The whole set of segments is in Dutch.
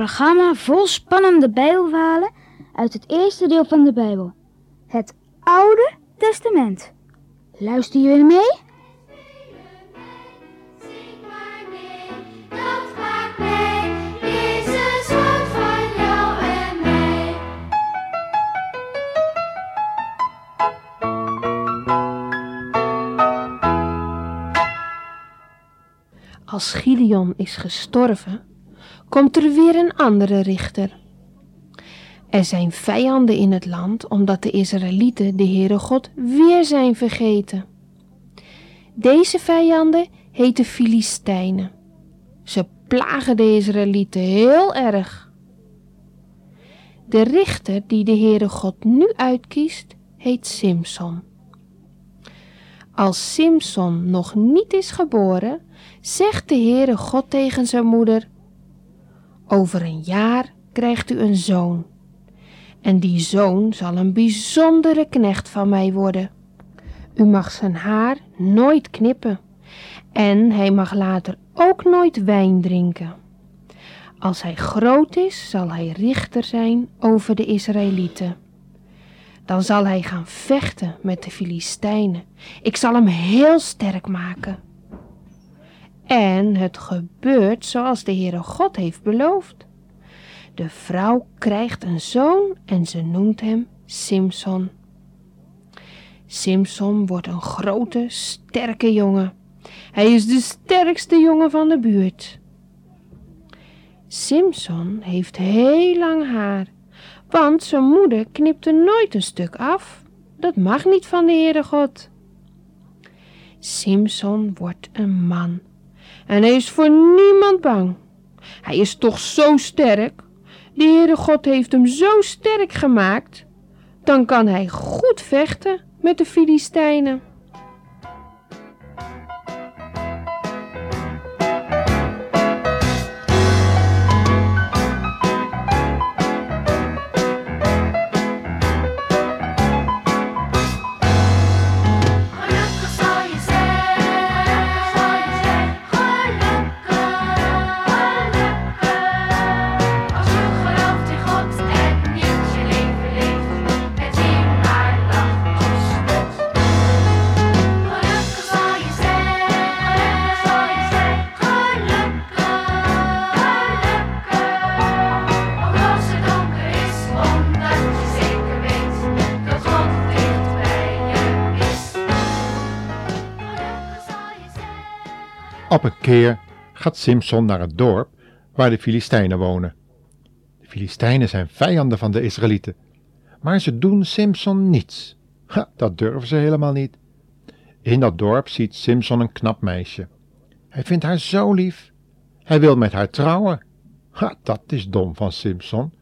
Programma vol spannende Bijbelverhalen uit het eerste deel van de Bijbel. Het Oude Testament. Luister jullie mee? Als Gideon is gestorven, komt er weer een andere richter. Er zijn vijanden in het land omdat de Israëlieten de Heere God weer zijn vergeten. Deze vijanden heten Filistijnen. Ze plagen de Israëlieten heel erg. De richter die de Heere God nu uitkiest, heet Simson. Als Simson nog niet is geboren, zegt de Heere God tegen zijn moeder: Over een jaar krijgt u een zoon. En die zoon zal een bijzondere knecht van mij worden. U mag zijn haar nooit knippen. En hij mag later ook nooit wijn drinken. Als hij groot is, zal hij richter zijn over de Israëlieten. Dan zal hij gaan vechten met de Filistijnen. Ik zal hem heel sterk maken. En het gebeurt zoals de Heere God heeft beloofd. De vrouw krijgt een zoon en ze noemt hem Simson. Simson wordt een grote, sterke jongen. Hij is de sterkste jongen van de buurt. Simson heeft heel lang haar, want zijn moeder knipte nooit een stuk af. Dat mag niet van de Heere God. Simson wordt een man en hij is voor niemand bang. Hij is toch zo sterk. De Heere God heeft hem zo sterk gemaakt. Dan kan hij goed vechten met de Filistijnen. Op een keer gaat Simson naar het dorp waar de Filistijnen wonen. De Filistijnen zijn vijanden van de Israëlieten, maar ze doen Simson niets. Dat durven ze helemaal niet. In dat dorp ziet Simson een knap meisje. Hij vindt haar zo lief. Hij wil met haar trouwen. Ha, dat is dom van Simson,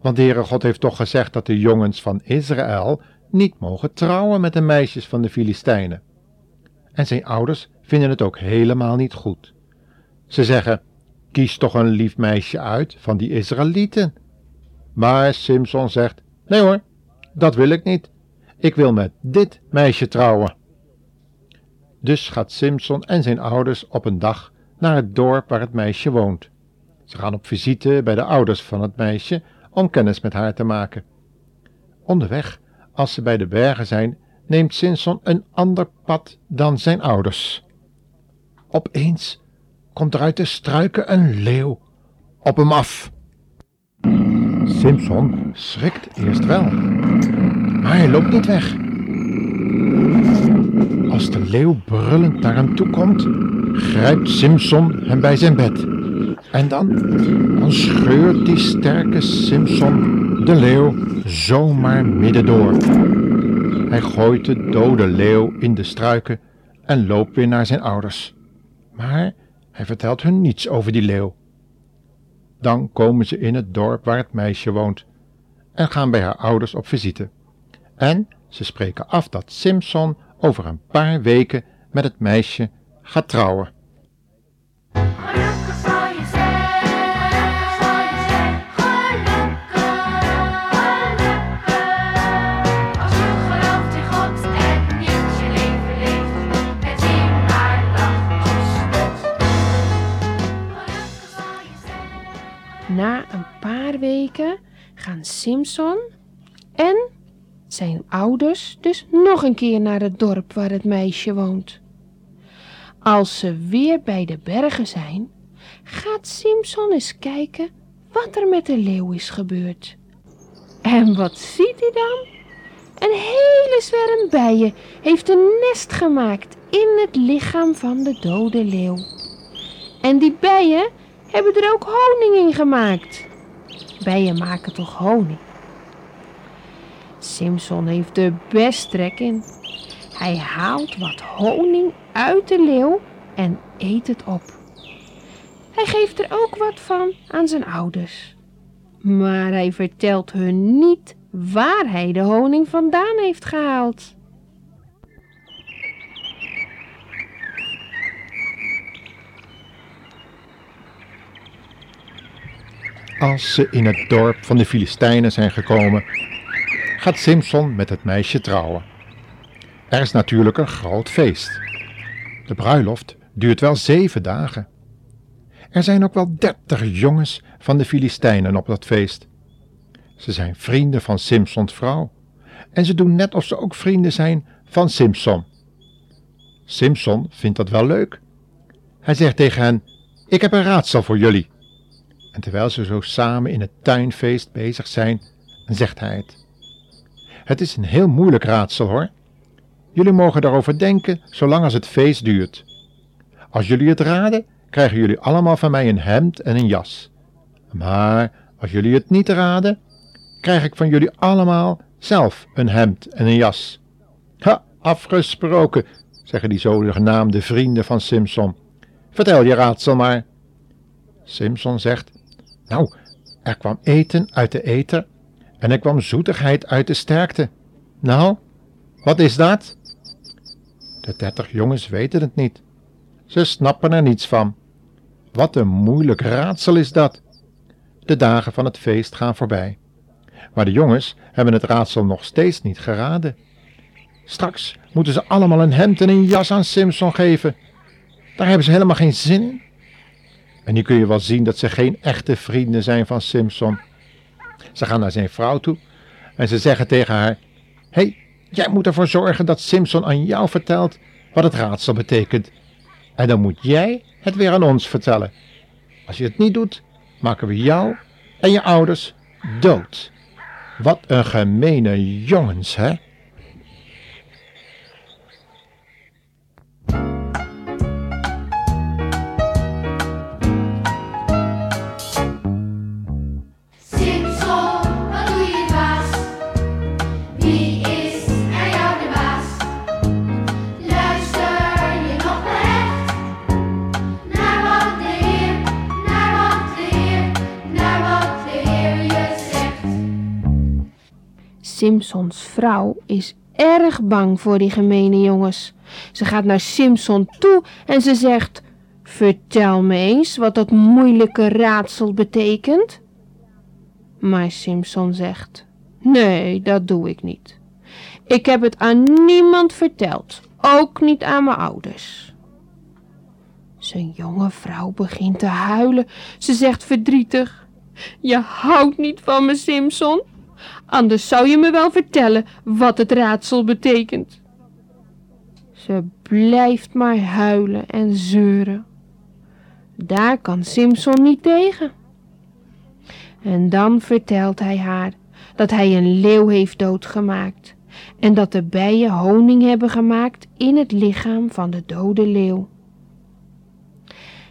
want de Heere God heeft toch gezegd dat de jongens van Israël niet mogen trouwen met de meisjes van de Filistijnen. En zijn ouders vinden het ook helemaal niet goed. Ze zeggen: Kies toch een lief meisje uit van die Israëlieten. Maar Simson zegt: Nee hoor, dat wil ik niet. Ik wil met dit meisje trouwen. Dus gaat Simson en zijn ouders op een dag naar het dorp waar het meisje woont. Ze gaan op visite bij de ouders van het meisje om kennis met haar te maken. Onderweg, als ze bij de bergen zijn, neemt Simson een ander pad dan zijn ouders. Opeens komt er uit de struiken een leeuw op hem af. Simson schrikt eerst wel, maar hij loopt niet weg. Als de leeuw brullend naar hem toe komt, grijpt Simson hem bij zijn bed. En dan, dan scheurt die sterke Simson de leeuw zomaar middendoor. Hij gooit de dode leeuw in de struiken en loopt weer naar zijn ouders. Maar hij vertelt hun niets over die leeuw. Dan komen ze in het dorp waar het meisje woont en gaan bij haar ouders op visite. En ze spreken af dat Simson over een paar weken met het meisje gaat trouwen. Gaan Simson en zijn ouders dus nog een keer naar het dorp waar het meisje woont. Als ze weer bij de bergen zijn, gaat Simson eens kijken wat er met de leeuw is gebeurd. En wat ziet hij dan? Een hele zwerm bijen heeft een nest gemaakt in het lichaam van de dode leeuw. En die bijen hebben er ook honing in gemaakt. Bijen maken toch honing? Simson heeft er best trek in. Hij haalt wat honing uit de leeuw en eet het op. Hij geeft er ook wat van aan zijn ouders. Maar hij vertelt hun niet waar hij de honing vandaan heeft gehaald. Als ze in het dorp van de Filistijnen zijn gekomen, gaat Simson met het meisje trouwen. Er is natuurlijk een groot feest. De bruiloft duurt wel zeven dagen. Er zijn ook wel dertig jongens van de Filistijnen op dat feest. Ze zijn vrienden van Simsons vrouw. En ze doen net of ze ook vrienden zijn van Simson. Simson vindt dat wel leuk. Hij zegt tegen hen: Ik heb een raadsel voor jullie. En terwijl ze zo samen in het tuinfeest bezig zijn, zegt hij het. Het is een heel moeilijk raadsel hoor. Jullie mogen daarover denken zolang als het feest duurt. Als jullie het raden, krijgen jullie allemaal van mij een hemd en een jas. Maar als jullie het niet raden, krijg ik van jullie allemaal zelf een hemd en een jas. Ha, afgesproken, zeggen die zogenaamde vrienden van Simson. Vertel je raadsel maar. Simson zegt, nou, er kwam eten uit de eter en er kwam zoetigheid uit de sterkte. Nou, wat is dat? De dertig jongens weten het niet. Ze snappen er niets van. Wat een moeilijk raadsel is dat. De dagen van het feest gaan voorbij. Maar de jongens hebben het raadsel nog steeds niet geraden. Straks moeten ze allemaal een hemd en een jas aan Simpson geven. Daar hebben ze helemaal geen zin in. En nu kun je wel zien dat ze geen echte vrienden zijn van Simpson. Ze gaan naar zijn vrouw toe en ze zeggen tegen haar: hey, jij moet ervoor zorgen dat Simpson aan jou vertelt wat het raadsel betekent. En dan moet jij het weer aan ons vertellen. Als je het niet doet, maken we jou en je ouders dood. Wat een gemene jongens, hè? Simsons vrouw is erg bang voor die gemene jongens. Ze gaat naar Simson toe en ze zegt: Vertel me eens wat dat moeilijke raadsel betekent. Maar Simson zegt: Nee, dat doe ik niet. Ik heb het aan niemand verteld, ook niet aan mijn ouders. Zijn jonge vrouw begint te huilen. Ze zegt verdrietig: Je houdt niet van me, Simson. Anders zou je me wel vertellen wat het raadsel betekent. Ze blijft maar huilen en zeuren. Daar kan Simson niet tegen. En dan vertelt hij haar dat hij een leeuw heeft doodgemaakt en dat de bijen honing hebben gemaakt in het lichaam van de dode leeuw.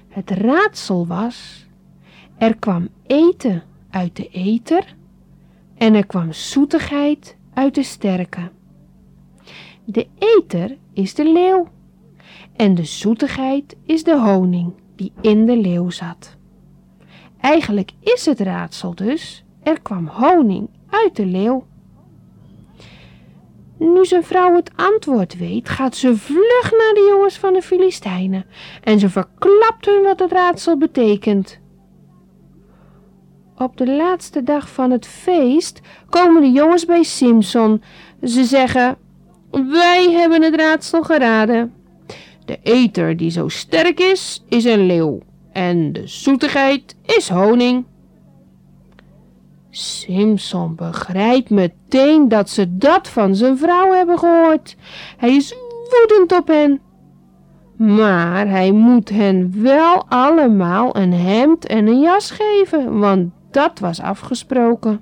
Het raadsel was: er kwam eten uit de eter en er kwam zoetigheid uit de sterke. De eter is de leeuw en de zoetigheid is de honing die in de leeuw zat. Eigenlijk is het raadsel dus, er kwam honing uit de leeuw. Nu zijn vrouw het antwoord weet, gaat ze vlug naar de jongens van de Filistijnen en ze verklapt hun wat het raadsel betekent. Op de laatste dag van het feest komen de jongens bij Simson. Ze zeggen: Wij hebben het raadsel geraden. De eter die zo sterk is, is een leeuw. En de zoetigheid is honing. Simson begrijpt meteen dat ze dat van zijn vrouw hebben gehoord. Hij is woedend op hen. Maar hij moet hen wel allemaal een hemd en een jas geven, want dat was afgesproken.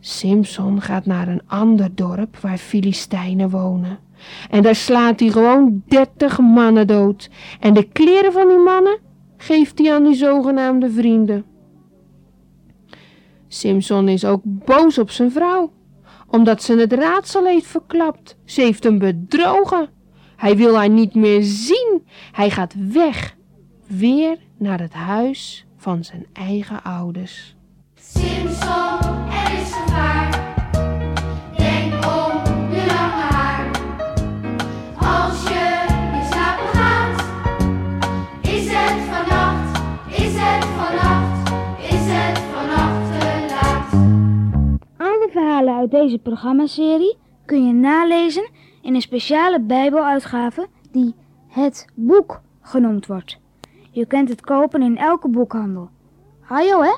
Simson gaat naar een ander dorp waar Filistijnen wonen. En daar slaat hij gewoon dertig mannen dood. En de kleren van die mannen geeft hij aan die zogenaamde vrienden. Simson is ook boos op zijn vrouw, omdat ze het raadsel heeft verklapt. Ze heeft hem bedrogen. Hij wil haar niet meer zien. Hij gaat weg, weer naar het huis van zijn eigen ouders. Simson, er is gevaar. Denk om je lange haar. Als je in slapen gaat, is het vannacht, is het vannacht, is het vannacht te laat. Alle verhalen uit deze programmaserie kun je nalezen in een speciale Bijbeluitgave die Het Boek genoemd wordt. Je kunt het kopen in elke boekhandel. Hajo hè?